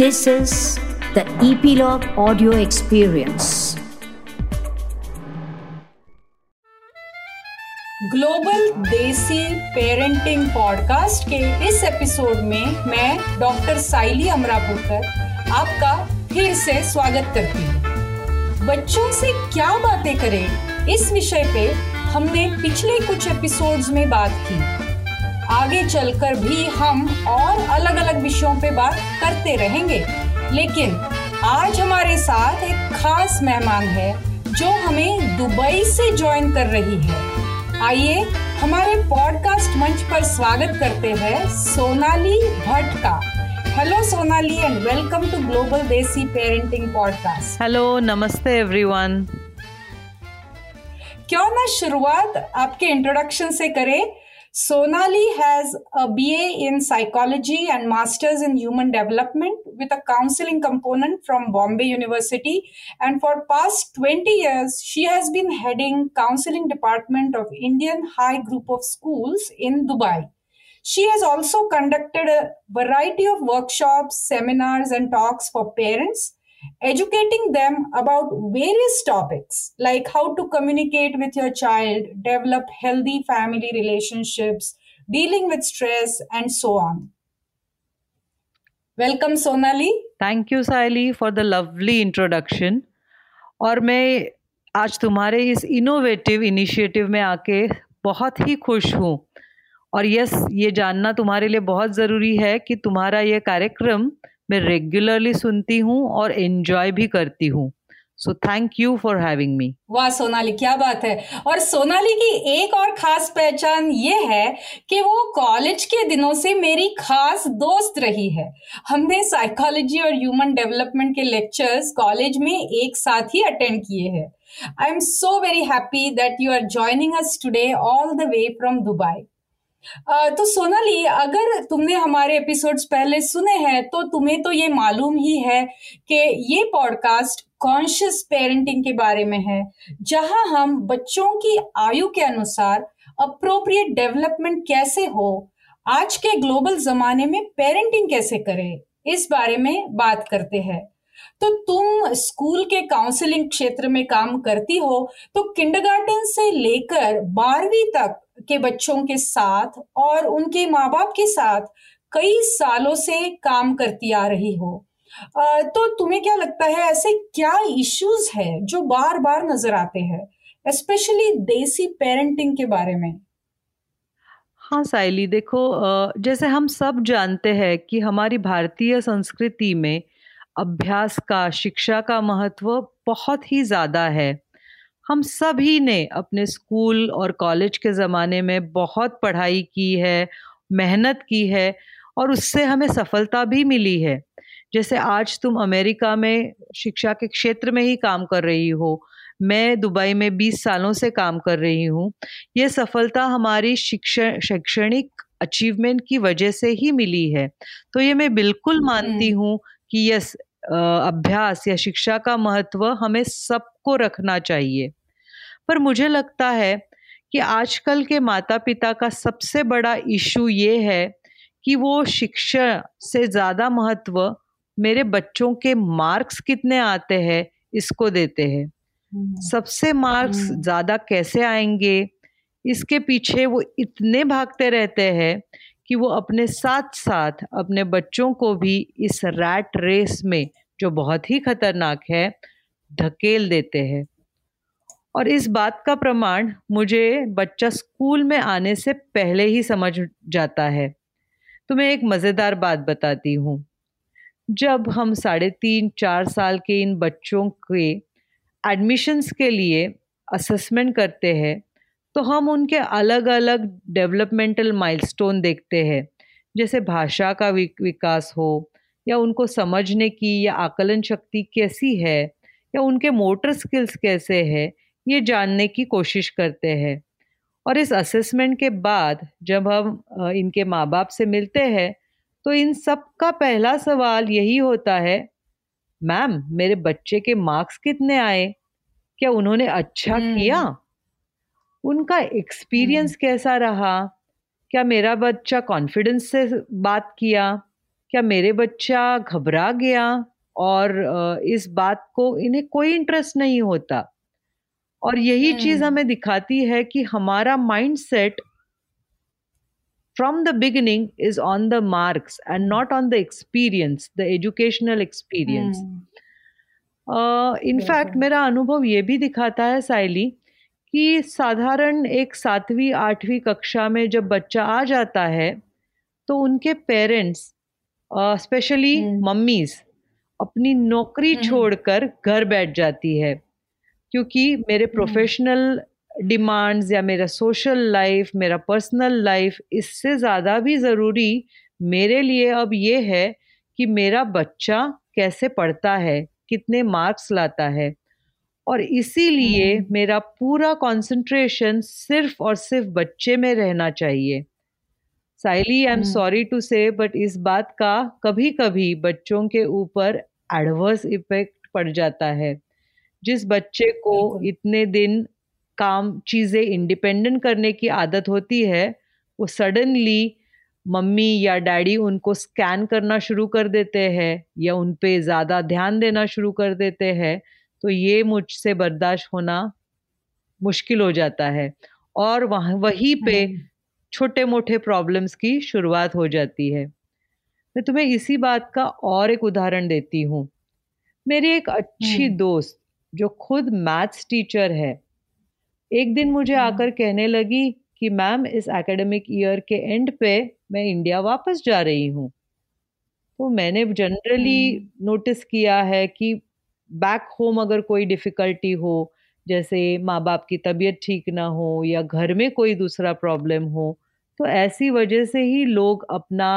This is the Epilogue Audio Experience. Global desi parenting podcast के इस episode में मैं डॉक्टर साइली अमरापुरकर आपका फिर से स्वागत करती हूँ। बच्चों से क्या बातें करें? इस विषय पे हमने पिछले कुछ एपिसोड्स में बात की। आगे चलकर भी हम और अलग अलग विषयों पे बात करते रहेंगे। लेकिन आज हमारे साथ एक खास मेहमान है जो हमें दुबई से ज्वाइन कर रही है। आइए हमारे पॉडकास्ट मंच पर स्वागत करते हैं सोनाली भट्ट का। Hello Sonali and welcome to global desi parenting podcast hello namaste everyone क्यों ना शुरुआत आपके इंट्रोडक्शन से करें Sonali has a BA in psychology and masters in human development with a counseling component from Bombay University and for past 20 years she has been heading counseling department of Indian High Group of Schools in Dubai. She has also conducted a variety of workshops, seminars and talks for parents educating them about various topics like how to communicate with your child, develop healthy family relationships, dealing with stress, and so on. Welcome, Sonali. Thank you, Saili, for the lovely introduction. और मैं आज तुम्हारे इस innovative initiative में आके बहुत ही खुश हूँ और यस ये जानना तुम्हारे लिए बहुत ज़रूरी है कि तुम्हारा ये कार्यक्रम मैं रेगुलरली सुनती हूँ और एंजॉय भी करती हूँ। So thank you for having me वाह, सोनाली, क्या बात है। और सोनाली की एक और खास पहचान ये है कि वो कॉलेज के दिनों से मेरी खास दोस्त रही है। हमने साइकोलॉजी और ह्यूमन डेवलपमेंट के लेक्चर्स कॉलेज में एक साथ ही अटेंड किए हैं। I am so very happy that you are joining us today all the way from Dubai तो सोनाली, अगर तुमने हमारे एपिसोड्स पहले सुने हैं तो तुम्हें तो ये मालूम ही है कि ये पॉडकास्ट कॉन्शियस पेरेंटिंग के बारे में है, जहाँ हम बच्चों की आयु के अनुसार अप्रोप्रिएट डेवलपमेंट कैसे हो, आज के ग्लोबल जमाने में पेरेंटिंग कैसे करें, इस बारे में बात करते हैं। तो तुम स्कूल के काउंसलिंग क्षेत्र में काम करती हो तो किंडरगार्टन से लेकर बारहवीं तक के बच्चों के साथ और उनके माँ बाप के साथ कई सालों से काम करती आ रही हो। तो तुम्हें क्या लगता है ऐसे क्या इश्यूज़ है जो बार बार नज़र आते हैं स्पेशली देसी पेरेंटिंग के बारे में? हाँ साइली देखो जैसे हम सब जानते हैं कि हमारी भारतीय संस्कृति में अभ्यास का, शिक्षा का महत्व बहुत ही ज़्यादा है। हम सभी ने अपने स्कूल और कॉलेज के ज़माने में बहुत पढ़ाई की है मेहनत की है और उससे हमें सफलता भी मिली है। जैसे आज तुम अमेरिका में शिक्षा के क्षेत्र में ही काम कर रही हो मैं दुबई में 20 सालों से काम कर रही हूँ ये सफलता हमारी शिक्षा शैक्षणिक अचीवमेंट की वजह से ही मिली है। तो ये मैं बिल्कुल मानती हम्म। हूँ कि यस अभ्यास या शिक्षा का महत्व हमें सबको रखना चाहिए। पर मुझे लगता है कि आजकल के माता पिता का सबसे बड़ा इशू ये है कि वो शिक्षा से ज़्यादा महत्व मेरे बच्चों के मार्क्स कितने आते हैं इसको देते हैं हम्म। सबसे मार्क्स हम्म। ज़्यादा कैसे आएँगे इसके पीछे वो इतने भागते रहते हैं कि वो अपने साथ साथ अपने बच्चों को भी इस रैट रेस में जो बहुत ही खतरनाक है धकेल देते हैं और इस बात का प्रमाण मुझे बच्चा स्कूल में आने से पहले ही समझ जाता है। तो मैं एक मज़ेदार बात बताती हूँ। जब हम साढ़े तीन, चार साल के इन बच्चों के एडमिशन्स के लिए असेसमेंट करते हैं तो हम उनके अलग अलग डेवलपमेंटल माइलस्टोन देखते हैं। जैसे भाषा का विकास हो, या उनको समझने की या आकलन शक्ति कैसी है, या उनके मोटर स्किल्स कैसे है ये जानने की कोशिश करते हैं। और इस असेसमेंट के बाद जब हम इनके माँ बाप से मिलते हैं तो इन सब का पहला सवाल यही होता है मैम मेरे बच्चे के मार्क्स कितने आए? क्या उन्होंने अच्छा हम्म। किया? उनका एक्सपीरियंस हम्म। कैसा रहा? क्या मेरा बच्चा कॉन्फिडेंस से बात किया? क्या मेरे बच्चा घबरा गया? और इस बात को इन्हें कोई इंटरेस्ट नहीं होता। और यही चीज़ हम्म। हमें दिखाती है कि हमारा mindset from the beginning is on the marks and not on the experience the educational experience in fact मेरा अनुभव ये भी दिखाता है साइली कि साधारण एक सातवीं आठवीं कक्षा में जब बच्चा आ जाता है तो उनके पेरेंट्स स्पेशली मम्मीज अपनी नौकरी छोड़कर घर बैठ जाती है। क्योंकि मेरे प्रोफेशनल डिमांड्स या मेरा सोशल लाइफ मेरा पर्सनल लाइफ इससे ज़्यादा भी ज़रूरी मेरे लिए अब ये है कि मेरा बच्चा कैसे पढ़ता है कितने मार्क्स लाता है। और इसीलिए मेरा पूरा कंसंट्रेशन सिर्फ़ और सिर्फ़ बच्चे में रहना चाहिए। Saili I am sorry to say but इस बात का कभी कभी बच्चों के ऊपर एडवर्स इफ़ेक्ट पड़ जाता है। जिस बच्चे को इतने दिन काम चीज़ें इंडिपेंडेंट करने की आदत होती है वो सडनली मम्मी या डैडी उनको स्कैन करना शुरू कर देते हैं या उन पे ज़्यादा ध्यान देना शुरू कर देते हैं तो ये मुझसे बर्दाश्त होना मुश्किल हो जाता है और वहाँ वहीं पे हम्म। छोटे मोटे प्रॉब्लम्स की शुरुआत हो जाती है मैं तुम्हें इसी बात का और एक उदाहरण देती हूँ मेरी एक अच्छी हम्म। दोस्त जो खुद मैथ्स टीचर है एक दिन मुझे हम्म। आकर कहने लगी कि मैम इस एकेडमिक ईयर के एंड पे मैं इंडिया वापस जा रही हूँ तो मैंने जनरली नोटिस हम्म। किया है कि बैक होम अगर कोई डिफ़िकल्टी हो जैसे माँ बाप की तबीयत ठीक ना हो या घर में कोई दूसरा प्रॉब्लम हो तो ऐसी वजह से ही लोग अपना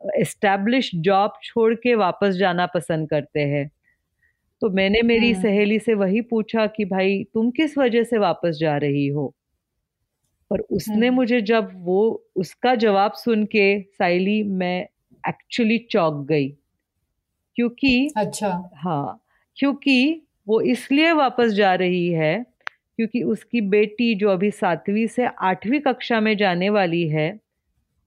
इस्टेब्लिश जॉब छोड़ के वापस जाना पसंद करते हैं तो मैंने मेरी हम्म। सहेली से वही पूछा कि भाई तुम किस वजह से वापस जा रही हो पर उसने हम्म। मुझे जब वो उसका जवाब सुन के साइली मैं एक्चुअली चौक गई क्योंकि अच्छा हाँ क्योंकि वो इसलिए वापस जा रही है क्योंकि उसकी बेटी जो अभी सातवीं से आठवीं कक्षा में जाने वाली है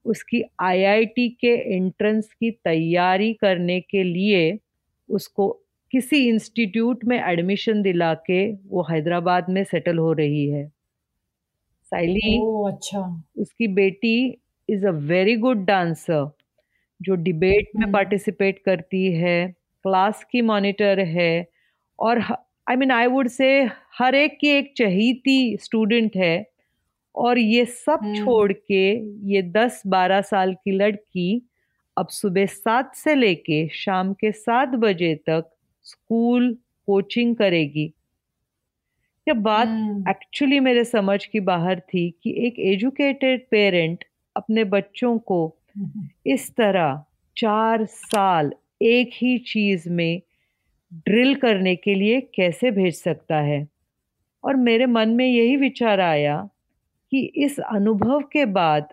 उसकी आईआईटी के एंट्रेंस की तैयारी करने के लिए उसको किसी इंस्टीट्यूट में एडमिशन दिला के वो हैदराबाद में सेटल हो रही है साइली अच्छा उसकी बेटी is a very good dancer जो डिबेट में पार्टिसिपेट हम्म। करती है क्लास की मॉनिटर है और I mean I would say हर एक की एक चहीती स्टूडेंट है और ये सब हम्म। छोड़ के ये दस बारह साल की लड़की अब सुबह सात से लेके शाम के सात बजे तक स्कूल कोचिंग करेगी ये बात एक्चुअली हम्म। मेरे समझ की बाहर थी कि एक एजुकेटेड पेरेंट अपने बच्चों को हम्म। इस तरह चार साल एक ही चीज़ में ड्रिल करने के लिए कैसे भेज सकता है और मेरे मन में यही विचार आया कि इस अनुभव के बाद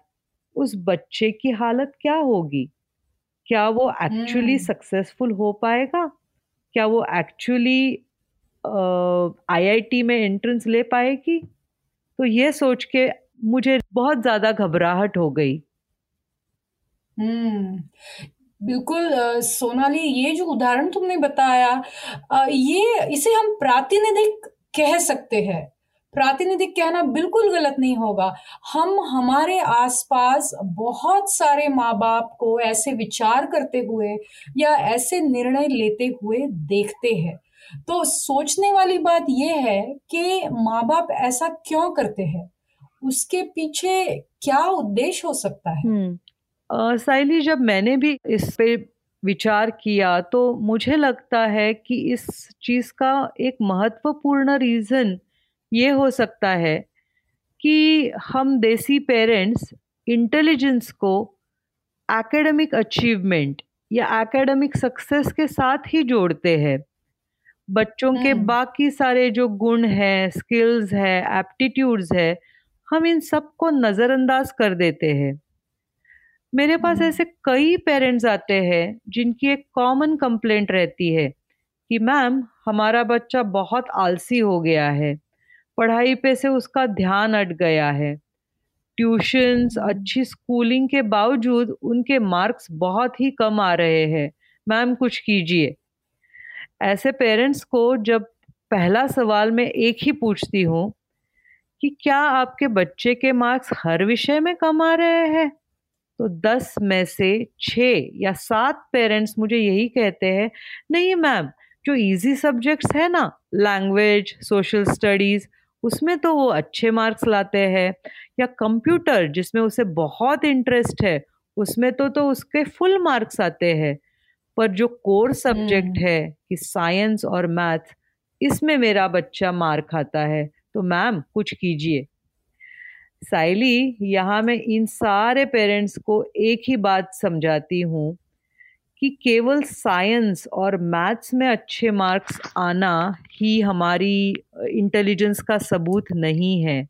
उस बच्चे की हालत क्या होगी क्या वो एक्चुअली सक्सेसफुल हम्म। हो पाएगा क्या वो एक्चुअली आईआईटी में एंट्रेंस ले पाएगी? तो ये सोच के मुझे बहुत ज़्यादा घबराहट हो गई। हम्म बिल्कुल सोनाली, ये जो उदाहरण तुमने बताया ये इसे हम प्रातिनिधिक कह सकते हैं। प्रातिनिधिक कहना बिल्कुल गलत नहीं होगा। हम हमारे आसपास बहुत सारे माँ बाप को ऐसे विचार करते हुए या ऐसे निर्णय लेते हुए देखते हैं। तो सोचने वाली बात यह है कि माँ बाप ऐसा क्यों करते हैं? उसके पीछे क्या उद्देश्य हो सकता है? हम्म। साइली जब मैंने भी इस पे विचार किया तो मुझे लगता है कि इस चीज़ का एक महत्वपूर्ण रीज़न ये हो सकता है कि हम देसी पेरेंट्स इंटेलिजेंस को एकेडमिक अचीवमेंट या एकेडमिक सक्सेस के साथ ही जोड़ते हैं बच्चों के हम्म। बाकी सारे जो गुण हैं स्किल्स है एप्टीट्यूड्स है हम इन सबको नज़रअंदाज कर देते हैं मेरे पास हम्म। ऐसे कई पेरेंट्स आते हैं जिनकी एक कॉमन कंप्लेंट रहती है कि मैम हमारा बच्चा बहुत आलसी हो गया है पढ़ाई पे से उसका ध्यान अट गया है। ट्यूशन्स अच्छी स्कूलिंग के बावजूद उनके मार्क्स बहुत ही कम आ रहे हैं। मैम, कुछ कीजिए। ऐसे पेरेंट्स को जब पहला सवाल मैं एक ही पूछती हूँ कि क्या आपके बच्चे के मार्क्स हर विषय में कम आ रहे हैं? तो दस में से छः या सात पेरेंट्स मुझे यही कहते हैं, नहीं मैम, जो इजी सब्जेक्ट्स है ना लैंग्वेज सोशल स्टडीज़ उसमें तो वो अच्छे मार्क्स लाते हैं या कंप्यूटर जिसमें उसे बहुत इंटरेस्ट है उसमें तो तो उसके फुल मार्क्स आते हैं। पर जो कोर सब्जेक्ट हम्म। है कि साइंस और मैथ इसमें मेरा बच्चा मार खाता है। तो मैम कुछ कीजिए। साइली यहाँ मैं इन सारे पेरेंट्स को एक ही बात समझाती हूँ कि केवल साइंस और मैथ्स में अच्छे मार्क्स आना ही हमारी इंटेलिजेंस का सबूत नहीं है।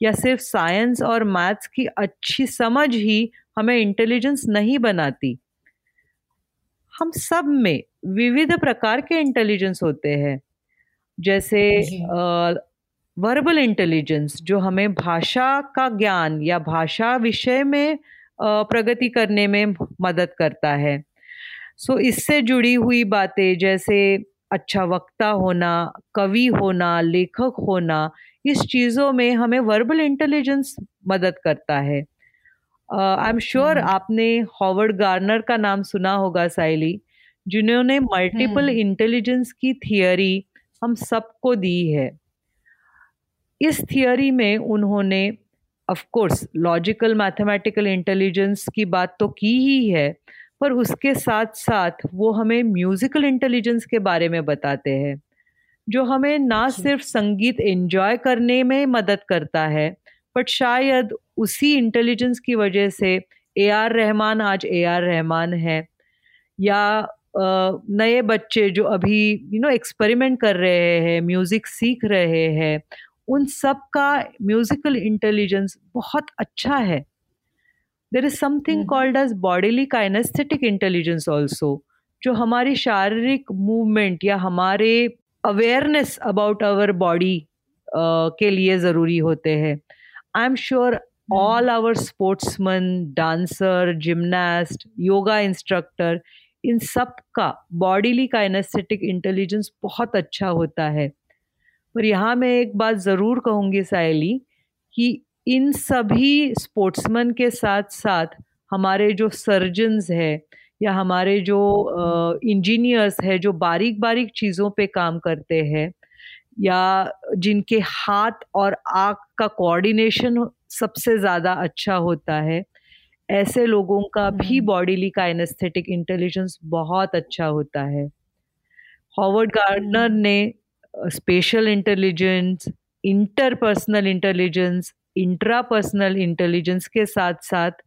या सिर्फ़ साइंस और मैथ्स की अच्छी समझ ही हमें इंटेलिजेंस नहीं बनाती। हम सब में विविध प्रकार के इंटेलिजेंस होते हैं। जैसे वर्बल इंटेलिजेंस जो हमें भाषा का ज्ञान या भाषा विषय में प्रगति करने में मदद करता है। सो इससे जुड़ी हुई बातें जैसे अच्छा वक्ता होना कवि होना लेखक होना इस चीज़ों में हमें वर्बल इंटेलिजेंस मदद करता है। आई एम श्योर आपने हॉवर्ड गार्नर का नाम सुना होगा साइली जिन्होंने मल्टीपल इंटेलिजेंस की थियोरी हम सबको दी है। इस थियोरी में उन्होंने of course logical mathematical intelligence की बात तो की ही है पर उसके साथ साथ वो हमें म्यूज़िकल इंटेलिजेंस के बारे में बताते हैं जो हमें ना सिर्फ़ संगीत एंजॉय करने में मदद करता है बट शायद उसी इंटेलिजेंस की वजह से ए आर रहमान आज ए आर रहमान है या नए बच्चे जो अभी यू नो एक्सपेरिमेंट कर रहे हैं म्यूज़िक सीख रहे हैं उन सब का म्यूज़िकल इंटेलिजेंस बहुत अच्छा है। There is something called as bodily kinesthetic intelligence also जो हमारी शारीरिक मूवमेंट या हमारे अवेयरनेस अबाउट आवर बॉडी के लिए ज़रूरी होते हैं। I am sure all our sportsman dancer gymnast yoga instructor इन सब का बॉडीली काइनेस्थेटिक इंटेलिजेंस बहुत अच्छा होता है। पर यहाँ मैं एक बात ज़रूर कहूँगी सायली कि इन सभी स्पोर्ट्समैन के साथ साथ हमारे जो सर्जन्स है या हमारे जो इंजीनियर्स है जो बारीक बारीक चीज़ों पे काम करते हैं या जिनके हाथ और आँख का कोऑर्डिनेशन सबसे ज़्यादा अच्छा होता है ऐसे लोगों का भी बॉडीली काइनेस्थेटिक इंटेलिजेंस बहुत अच्छा होता है। हॉवर्ड गार्डनर ने spatial intelligence interpersonal intelligence intrapersonal intelligence के साथ साथ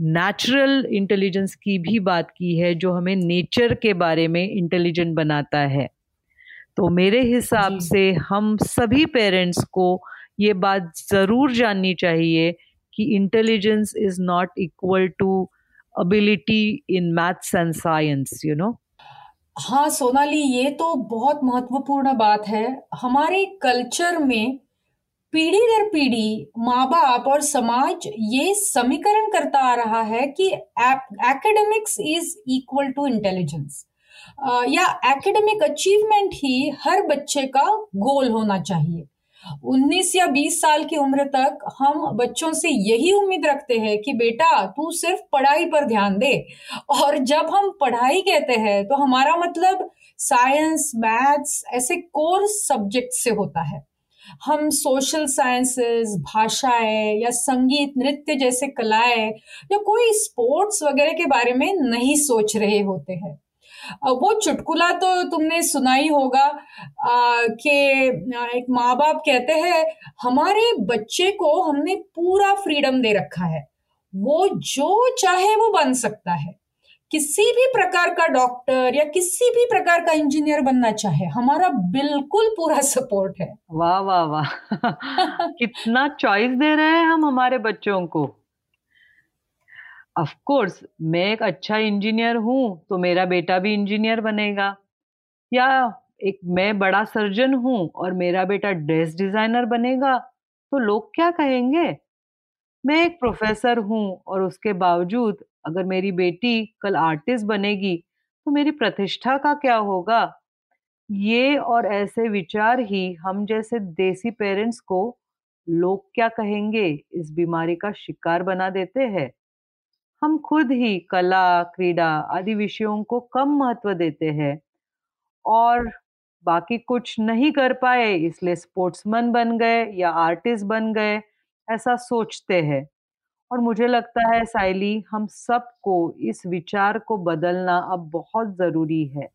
नेचुरल इंटेलिजेंस की भी बात की है जो हमें नेचर के बारे में इंटेलिजेंट बनाता है। तो मेरे हिसाब से हम सभी पेरेंट्स को ये बात ज़रूर जाननी चाहिए कि intelligence is not equal to ability in maths and science you know हाँ सोनाली ये तो बहुत महत्वपूर्ण बात है। हमारे कल्चर में पीढ़ी दर पीढ़ी माँ बाप और समाज ये समीकरण करता आ रहा है कि academics is equal to intelligence या एकेडमिक अचीवमेंट ही हर बच्चे का गोल होना चाहिए। 19 या 20 साल की उम्र तक हम बच्चों से यही उम्मीद रखते हैं कि बेटा तू सिर्फ़ पढ़ाई पर ध्यान दे। और जब हम पढ़ाई कहते हैं तो हमारा मतलब साइंस मैथ्स ऐसे कोर सब्जेक्ट से होता है। हम सोशल साइंसेस भाषाएँ या संगीत, नृत्य जैसे कलाएँ या कोई स्पोर्ट्स वगैरह के बारे में नहीं सोच रहे होते हैं। वो चुटकुला तो तुमने सुना ही होगा कि एक माँ बाप कहते हैं, हमारे बच्चे को हमने पूरा फ्रीडम दे रखा है। वो जो चाहे वो बन सकता है। किसी भी प्रकार का डॉक्टर या किसी भी प्रकार का इंजीनियर बनना चाहे हमारा बिल्कुल पूरा सपोर्ट है। वाह वाह वाह। कितना चॉइस दे रहे हैं हम हमारे बच्चों को। ऑफ़ कोर्स मैं एक अच्छा इंजीनियर हूँ तो मेरा बेटा भी इंजीनियर बनेगा। या एक मैं बड़ा सर्जन हूँ और मेरा बेटा ड्रेस डिज़ाइनर बनेगा तो लोग क्या कहेंगे? मैं एक प्रोफेसर हूँ और उसके बावजूद अगर मेरी बेटी कल आर्टिस्ट बनेगी तो मेरी प्रतिष्ठा का क्या होगा? ये और ऐसे विचार ही हम जैसे देसी पेरेंट्स को लोग क्या कहेंगे? इस बीमारी का शिकार बना देते हैं। हम खुद ही कला, क्रीड़ा आदि विषयों को कम महत्व देते हैं और बाकी कुछ नहीं कर पाए इसलिए स्पोर्ट्समैन बन गए या आर्टिस्ट बन गए ऐसा सोचते हैं। और मुझे लगता है साइली हम सबको इस विचार को बदलना अब बहुत ज़रूरी है।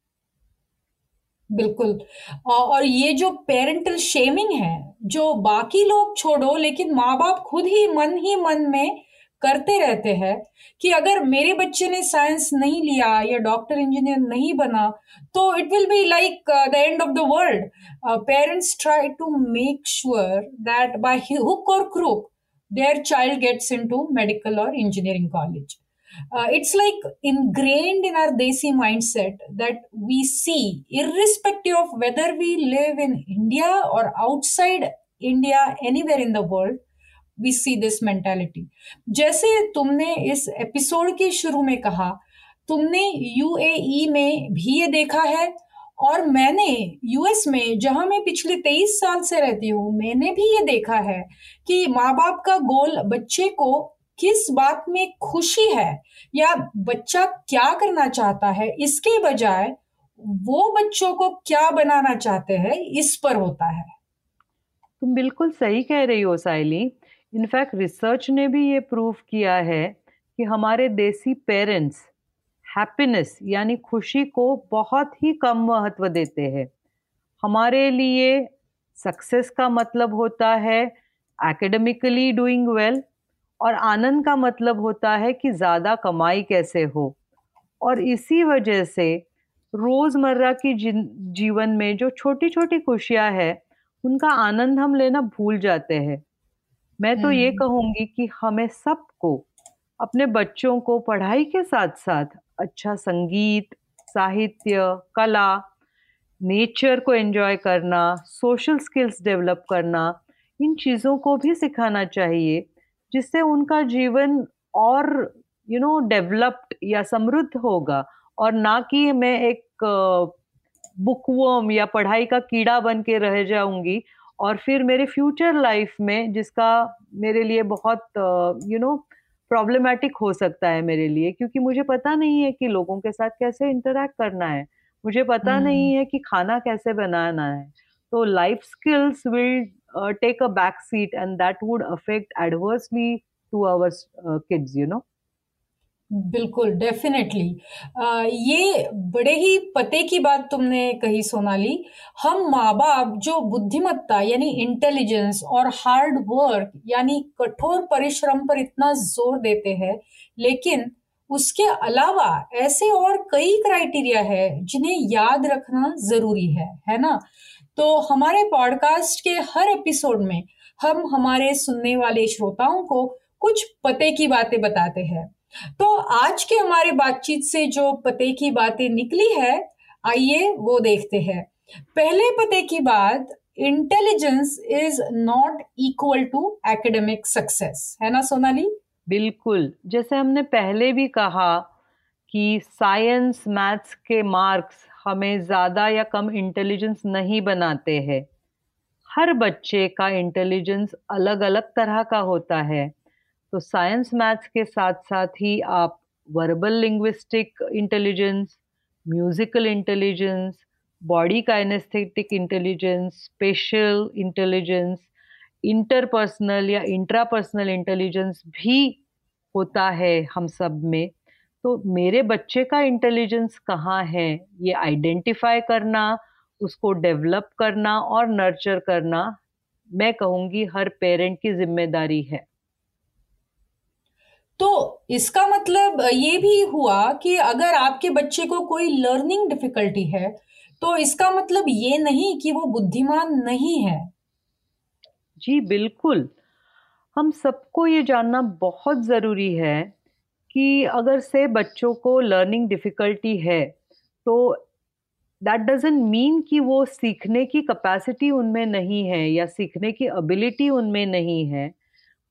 बिल्कुल। और ये जो पेरेंटल शेमिंग है, जो बाकी लोग छोड़ो, लेकिन माँ बाप खुद ही मन ही मन में करते रहते हैं कि अगर मेरे बच्चे ने साइंस नहीं लिया या डॉक्टर इंजीनियर नहीं बना तो it will be like the end of the world parents try to make sure that by hook or crook their child gets into medical or engineering college uh, it's like ingrained in our desi mindset that we see irrespective of whether we live in india or outside india anywhere in the world we see this mentality जैसे तुमने इस episode के शुरू में कहा तुमने UAE में भी ये देखा है और मैंने यूएस में, जहाँ मैं पिछले तेईस साल से रहती हूँ, मैंने भी ये देखा है कि माँ बाप का गोल बच्चे को किस बात में खुशी है या बच्चा क्या करना चाहता है, इसके बजाय वो बच्चों को क्या बनाना चाहते हैं, इस पर होता है। तुम बिल्कुल सही कह रही हो साइली इनफैक्ट रिसर्च ने भी ये प्रूफ किया है कि हमारे देसी पेरेंट्स हैप्पीनेस यानी खुशी को बहुत ही कम महत्व देते हैं। हमारे लिए सक्सेस का मतलब होता है एकेडमिकली डूइंग वेल और आनंद का मतलब होता है कि ज़्यादा कमाई कैसे हो। और इसी वजह से रोज़मर्रा की जीवन में जो छोटी छोटी खुशियाँ हैं उनका आनंद हम लेना भूल जाते हैं। मैं तो ये हम्म। कहूँगी कि हमें सबको अपने बच्चों को पढ़ाई के साथ साथ अच्छा संगीत, साहित्य, कला, नेचर को एंजॉय करना सोशल स्किल्स डेवलप करना, इन चीज़ों को भी सिखाना चाहिए, जिससे उनका जीवन और यू नो डेवलप्ड या समृद्ध होगा। और ना कि मैं एक बुकवर्म या पढ़ाई का कीड़ा बन के रह जाऊँगी और फिर मेरे फ्यूचर लाइफ में, जिसका मेरे लिए बहुत यू नो प्रॉब्लमेटिक हो सकता है मेरे लिए क्योंकि मुझे पता नहीं है कि लोगों के साथ कैसे इंटरेक्ट करना है। मुझे पता हम्म। नहीं है कि खाना कैसे बनाना है। तो life skills will take a back seat and that would affect adversely to ours kids you know? बिल्कुल डेफिनेटली ये बड़े ही पते की बात तुमने कही सोनाली। हम माँ बाप जो बुद्धिमत्ता यानी इंटेलिजेंस और हार्ड वर्क यानी कठोर परिश्रम पर इतना ज़ोर देते हैं, लेकिन उसके अलावा ऐसे और कई क्राइटेरिया है जिन्हें याद रखना ज़रूरी है है ना? तो हमारे पॉडकास्ट के हर एपिसोड में हम हमारे सुनने वाले श्रोताओं को कुछ पते की बातें बताते हैं। तो आज के हमारे बातचीत से जो पते की बातें निकली है, आइए वो देखते हैं। पहले पते की बात intelligence is not equal to academic success है ना, सोनाली? बिल्कुल। जैसे हमने पहले भी कहा कि साइंस मैथ्स के मार्क्स हमें ज़्यादा या कम इंटेलिजेंस नहीं बनाते हैं। हर बच्चे का इंटेलिजेंस अलग अलग तरह का होता है। तो साइंस मैथ्स के साथ साथ ही आप verbal linguistic intelligence musical intelligence body kinesthetic intelligence spatial intelligence interpersonal या इंट्रापर्सनल इंटेलिजेंस भी होता है हम सब में। तो मेरे बच्चे का इंटेलिजेंस कहाँ है? ये आइडेंटिफाई करना, उसको डेवलप करना और नर्चर करना, मैं कहूँगी हर पेरेंट की ज़िम्मेदारी है। तो इसका मतलब ये भी हुआ कि अगर आपके बच्चे को कोई लर्निंग डिफिकल्टी है तो इसका मतलब ये नहीं कि वो बुद्धिमान नहीं है। जी, बिल्कुल। हम सबको ये जानना बहुत ज़रूरी है कि अगर से बच्चों को लर्निंग डिफ़िकल्टी है तो दैट डजेंट मीन कि वो सीखने की कैपेसिटी उनमें नहीं है या सीखने की एबिलिटी उनमें नहीं है।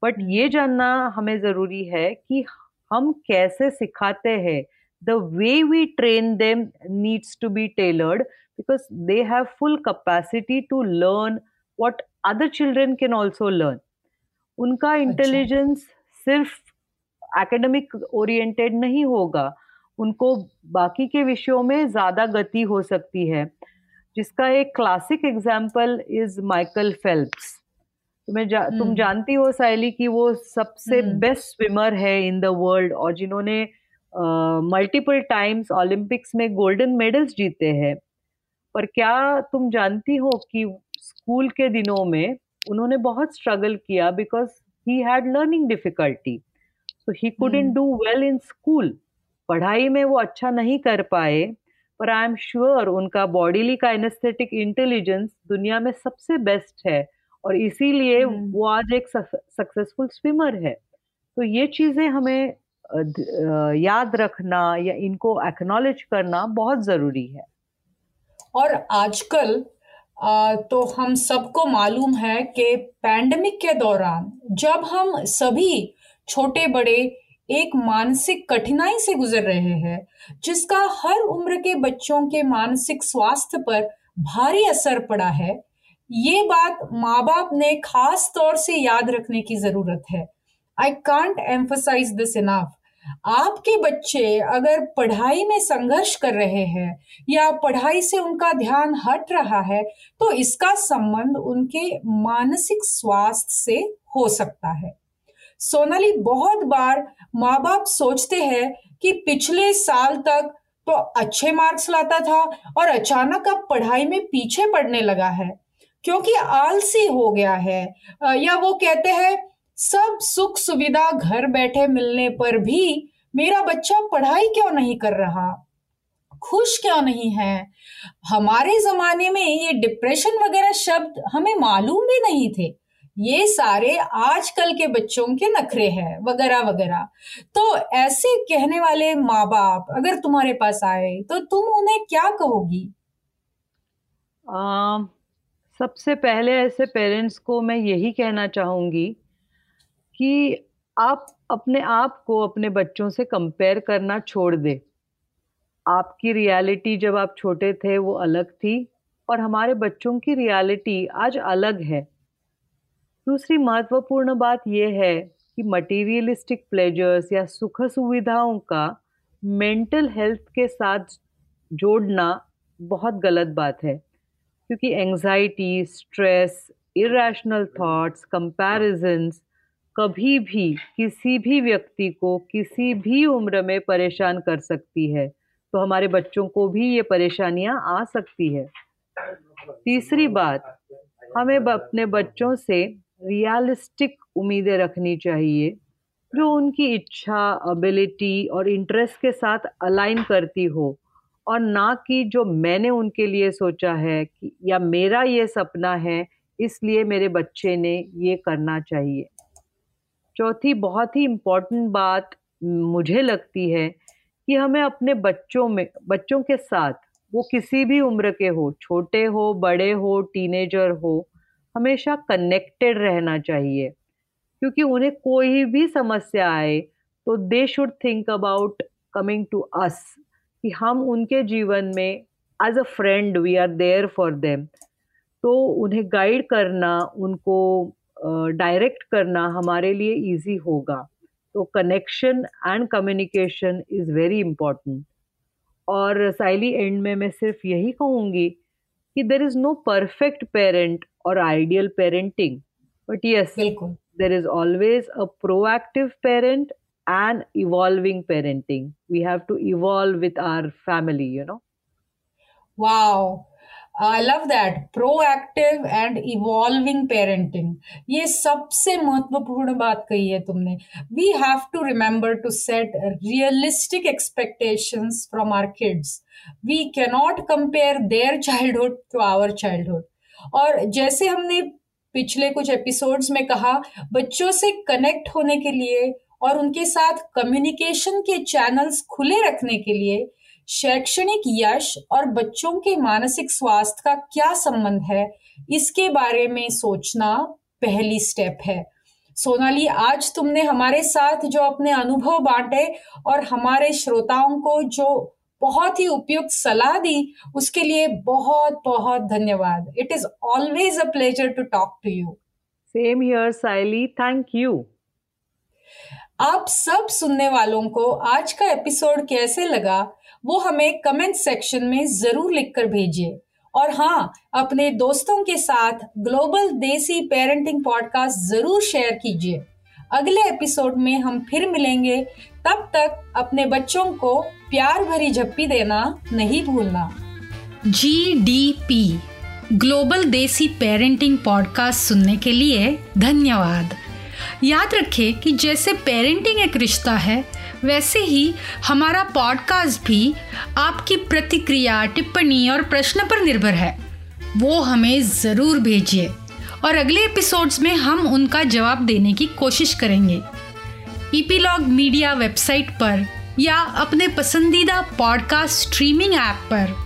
बट ये जानना हमें ज़रूरी है कि हम कैसे सिखाते हैं। The way we train them needs to be tailored because they have full capacity to learn what other children can also learn उनका इंटेलिजेंस अच्छा। सिर्फ़ एकेडमिक ओरिएंटेड नहीं होगा उनको बाकी के विषयों में ज़्यादा गति हो सकती है। जिसका एक classic example is Michael Phelps तुम्हें जा, तुम हम्म। जानती हो साइली कि वो सबसे बेस्ट हम्म। स्विमर है इन द वर्ल्ड और जिन्होंने मल्टीपल टाइम्स ओलंपिक्स में गोल्डन मेडल्स जीते हैं। पर क्या तुम जानती हो कि स्कूल के दिनों में उन्होंने बहुत स्ट्रगल किया because he had learning difficulty so he couldn't do well in school पढ़ाई में वो अच्छा नहीं कर पाए पर आई एम श्योर उनका बॉडीली का एनेस्थेटिक इंटेलिजेंस दुनिया में सबसे बेस्ट है। और इसीलिए हम्म। वो आज एक सक्सेसफुल स्विमर है तो ये चीज़ें हमें याद रखना या इनको एक्नॉलेज करना बहुत ज़रूरी है और आजकल तो हम सबको मालूम है कि पैंडमिक के दौरान जब हम सभी छोटे बड़े एक मानसिक कठिनाई से गुजर रहे हैं जिसका हर उम्र के बच्चों के मानसिक स्वास्थ्य पर भारी असर पड़ा है ये बात माँ बाप ने खास तौर से याद रखने की ज़रूरत है। I can't emphasise this enough आपके बच्चे अगर पढ़ाई में संघर्ष कर रहे हैं या पढ़ाई से उनका ध्यान हट रहा है तो इसका संबंध उनके मानसिक स्वास्थ्य से हो सकता है। सोनाली, बहुत बार माँ बाप सोचते हैं कि पिछले साल तक तो अच्छे मार्क्स लाता था और अचानक अब पढ़ाई में पीछे पड़ने लगा है। क्योंकि आलसी हो गया है। या वो कहते हैं सब सुख सुविधा घर बैठे मिलने पर भी मेरा बच्चा पढ़ाई क्यों नहीं कर रहा? खुश क्यों नहीं है? हमारे जमाने में ये डिप्रेशन वगैरह शब्द हमें मालूम भी नहीं थे। ये सारे आजकल के बच्चों के नखरे हैं वगैरह वगैरह। तो ऐसे कहने वाले माँ बाप अगर तुम्हारे पास आए तो तुम उन्हें क्या कहोगी? आ, सबसे पहले ऐसे पेरेंट्स को मैं यही कहना चाहूँगी कि आप अपने आप को अपने बच्चों से कंपेयर करना छोड़ दे। आपकी रियलिटी जब आप छोटे थे, वो अलग थी और हमारे बच्चों की रियलिटी आज अलग है। दूसरी महत्वपूर्ण बात यह है कि मटेरियलिस्टिक प्लेजर्स या सुख सुविधाओं का मेंटल हेल्थ के साथ जोड़ना बहुत गलत बात है। क्योंकि anxiety stress irrational thoughts comparisons कभी भी किसी भी व्यक्ति को किसी भी उम्र में परेशान कर सकती है। तो हमारे बच्चों को भी ये परेशानियाँ आ सकती है। तीसरी बात हमें अपने बच्चों से रियलिस्टिक उम्मीदें रखनी चाहिए जो उनकी इच्छा एबिलिटी और इंटरेस्ट के साथ अलाइन करती हो। और ना कि जो मैंने उनके लिए सोचा है कि, या मेरा ये सपना है, इसलिए मेरे बच्चे ने ये करना चाहिए। चौथी बहुत ही इम्पोर्टेंट बात मुझे लगती है कि हमें अपने बच्चों में, बच्चों के साथ, वो किसी भी उम्र के हो, छोटे हो, बड़े हो टीनेजर हो, हमेशा कनेक्टेड रहना चाहिए। क्योंकि उन्हें कोई भी समस्या आए तो they should think about coming to us कि हम उनके जीवन में as a friend we are there for them तो उन्हें गाइड करना उनको डायरेक्ट uh, करना हमारे लिए इजी होगा। तो connection and communication is very important और साइली एंड में मैं सिर्फ़ यही कहूँगी कि there is no perfect parent or ideal parenting but yes there is always a proactive proactive parent and evolving parenting. We have to evolve with our family, you know. Wow. I love that proactive and evolving parenting ये सबसे महत्वपूर्ण बात कही है तुमने we have to remember to set realistic expectations from our kids we cannot compare their childhood to our childhood और जैसे हमने पिछले कुछ एपिसोड्स में कहा बच्चों से कनेक्ट होने के लिए और उनके साथ कम्युनिकेशन के चैनल्स खुले रखने के लिए शैक्षणिक यश और बच्चों के मानसिक स्वास्थ्य का क्या संबंध है, इसके बारे में सोचना पहली स्टेप है। सोनाली, आज तुमने हमारे साथ जो अपने अनुभव बांटे और हमारे श्रोताओं को जो बहुत ही उपयुक्त सलाह दी, उसके लिए बहुत बहुत धन्यवाद। It is always a pleasure to talk to you same here Saili thank you आप सब सुनने वालों को आज का एपिसोड कैसे लगा, वो हमें कमेंट सेक्शन में ज़रूर लिखकर भेजिए। और हाँ अपने दोस्तों के साथ ग्लोबल देसी पेरेंटिंग पॉडकास्ट ज़रूर शेयर कीजिए। अगले एपिसोड में हम फिर मिलेंगे। तब तक अपने बच्चों को प्यार भरी झप्पी देना नहीं भूलना। G D P global desi parenting podcast सुनने के लिए धन्यवाद। याद रखें कि जैसे पेरेंटिंग एक रिश्ता है, वैसे ही हमारा पॉडकास्ट भी आपकी प्रतिक्रिया, टिप्पणी और प्रश्न पर निर्भर है। वो हमें ज़रूर भेजिए और अगले एपिसोड्स में हम उनका जवाब देने की कोशिश करेंगे। ईपीलॉग मीडिया वेबसाइट पर या अपने पसंदीदा पॉडकास्ट स्ट्रीमिंग ऐप पर।